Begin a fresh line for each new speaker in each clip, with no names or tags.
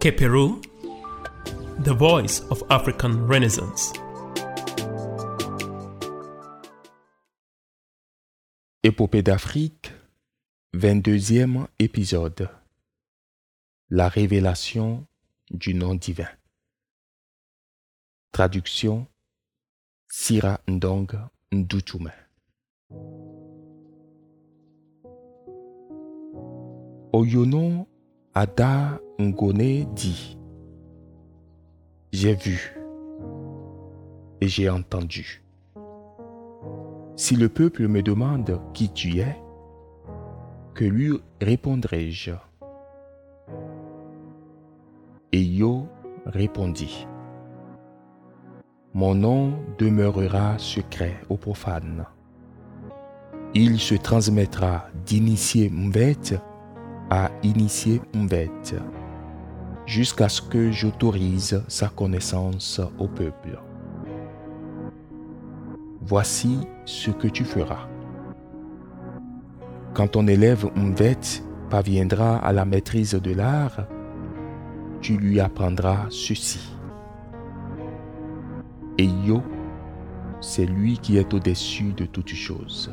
Keperu, the voice of African Renaissance.
Épopée d'Afrique, 22e épisode. La révélation du nom divin. Traduction Sira Ndong Nduchume. Oyono Ada Ngone dit J'ai vu et j'ai entendu. Si le peuple me demande qui tu es, que lui répondrai-je Et Yo répondit Mon nom demeurera secret aux profanes. Il se transmettra d'initié Mvet à initier Mvet jusqu'à ce que j'autorise sa connaissance au peuple. Voici ce que tu feras. Quand ton élève Mvet parviendra à la maîtrise de l'art, tu lui apprendras ceci. Et Yo, c'est lui qui est au-dessus de toutes choses.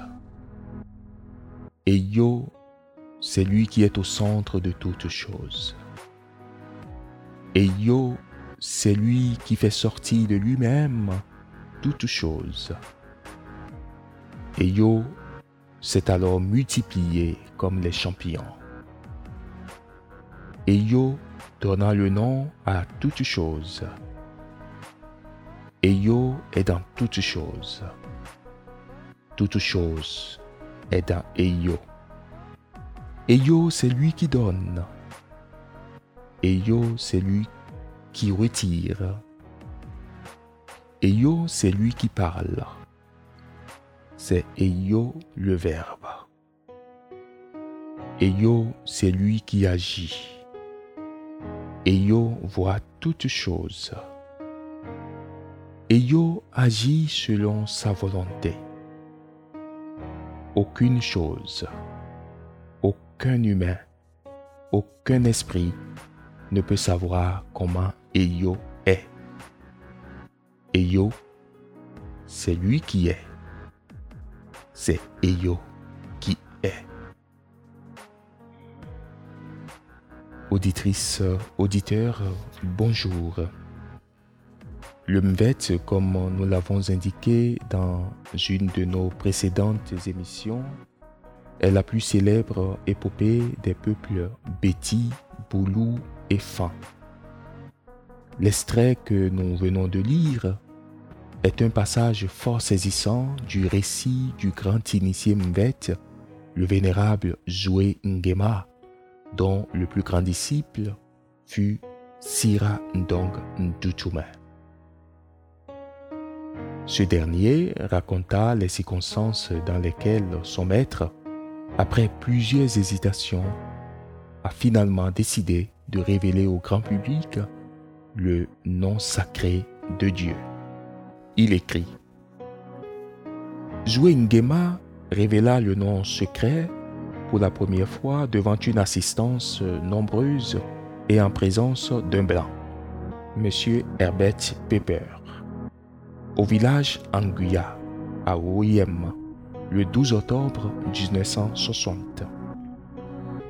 Et Yo, c'est lui qui est au centre de toutes choses. Et c'est lui qui fait sortir de lui-même toutes choses. Et s'est alors multiplié comme les champignons. Et Yo donna le nom à toutes choses. Et est dans toutes choses. Toute chose est dans Eyo. Eyo, c'est lui qui donne. Eyo, c'est lui qui retire. Eyo, c'est lui qui parle. C'est Eyo le Verbe. Eyo, c'est lui qui agit. Eyo voit toutes choses. Eyo agit selon sa volonté. Aucune chose, aucun humain, aucun esprit ne peut savoir comment Eyo est. Eyo, c'est lui qui est. C'est Eyo qui est. Auditrice, auditeur, bonjour. Le MVET, comme nous l'avons indiqué dans une de nos précédentes émissions, est la plus célèbre épopée des peuples Béti, Boulou et Fan. L'extrait que nous venons de lire est un passage fort saisissant du récit du grand initié Mvet, le vénérable Joué Ngema, dont le plus grand disciple fut Sira Ndong Nduchume. Ce dernier raconta les circonstances dans lesquelles son maître, après plusieurs hésitations, a finalement décidé de révéler au grand public le nom sacré de Dieu. Il écrit Ngema révéla le nom secret pour la première fois devant une assistance nombreuse et en présence d'un blanc, M. Herbert Pepper, au village Anguilla, à Oyem, le 12 octobre 1960.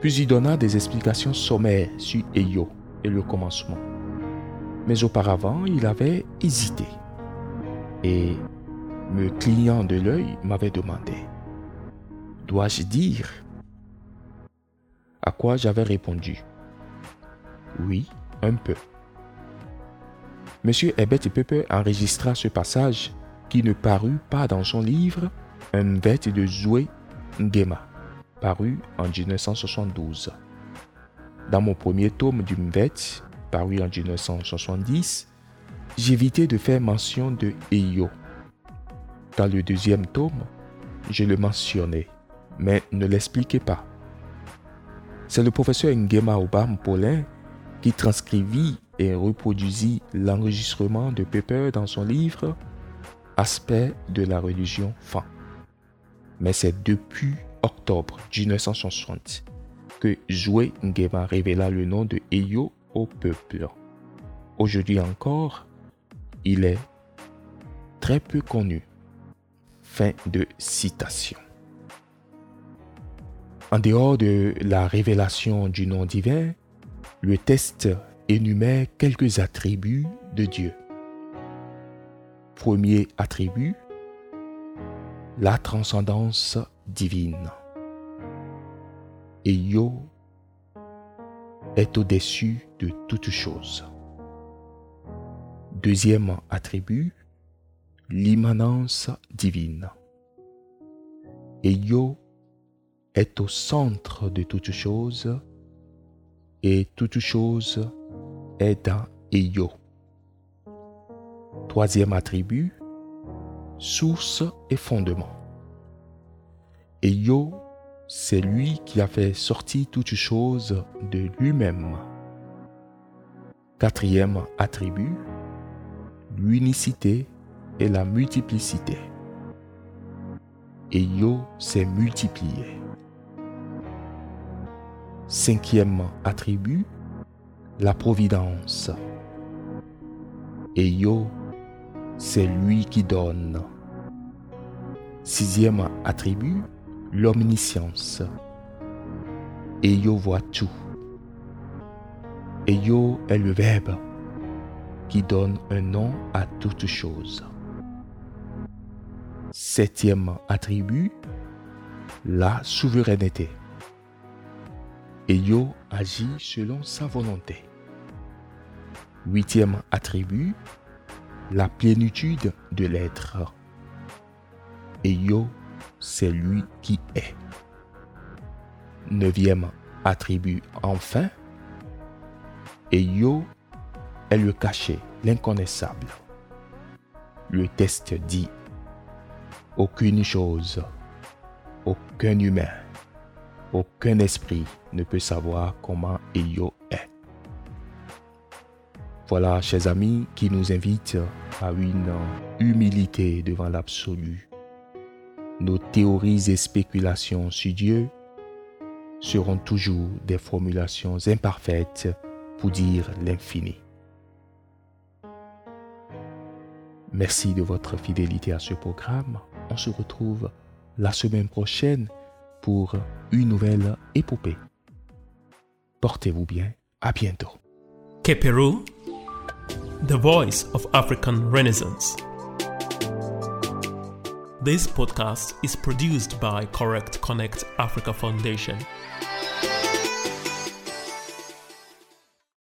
Puis il donna des explications sommaires sur Eyo et le commencement. Mais auparavant, il avait hésité et, me clignant de l'œil, m'avait demandé Dois-je dire À quoi j'avais répondu? Oui, un peu. Monsieur Herbert Pepper enregistra ce passage qui ne parut pas dans son livre Un vête de Joué Ngema, paru en 1972. Dans mon premier tome du Mvet, paru en 1970, j'évitais de faire mention de Eyo. Dans le deuxième tome, je le mentionnais, mais ne l'expliquais pas. C'est le professeur Ngema Obam Paulin qui transcrivit et reproduisit l'enregistrement de Pepper dans son livre Aspect de la religion Fan. Mais c'est depuis octobre 1960 que Joué Ngema révéla le nom de Eyo au peuple. Aujourd'hui encore, il est très peu connu. Fin de citation. En dehors de la révélation du nom divin, le test énumère quelques attributs de Dieu. Premier attribut, la transcendance divine. Et Yo est au-dessus de toute chose. Deuxième attribut, l'immanence divine. Et Yo est au centre de toute chose et toute chose est dans Eyo. Troisième attribut, source et fondement. Eyo, c'est lui qui a fait sortir toute chose de lui-même. Quatrième attribut, l'unicité et la multiplicité. Eyo s'est multiplié. Cinquième attribut, la providence. Et Yo, c'est lui qui donne. Sixième attribut, l'omniscience. Et Yo voit tout. Et Yo est le Verbe qui donne un nom à toute chose. Septième attribut, la souveraineté et Yo agit selon sa volonté. Huitième attribut, la plénitude de l'être. Et Yo, c'est lui qui est. Neuvième attribut, enfin, et Yo est le caché, l'inconnaissable. Le test dit, aucune chose, aucun humain aucun esprit ne peut savoir comment Eyo est. Voilà, chers amis, qui nous invite à une humilité devant l'absolu. Nos théories et spéculations sur Dieu seront toujours des formulations imparfaites pour dire l'infini. Merci de votre fidélité à ce programme. On se retrouve la semaine prochaine pour une nouvelle épopée. Portez-vous bien, à bientôt.
The voice of African Renaissance. This podcast is produced by Correct Connect Africa Foundation.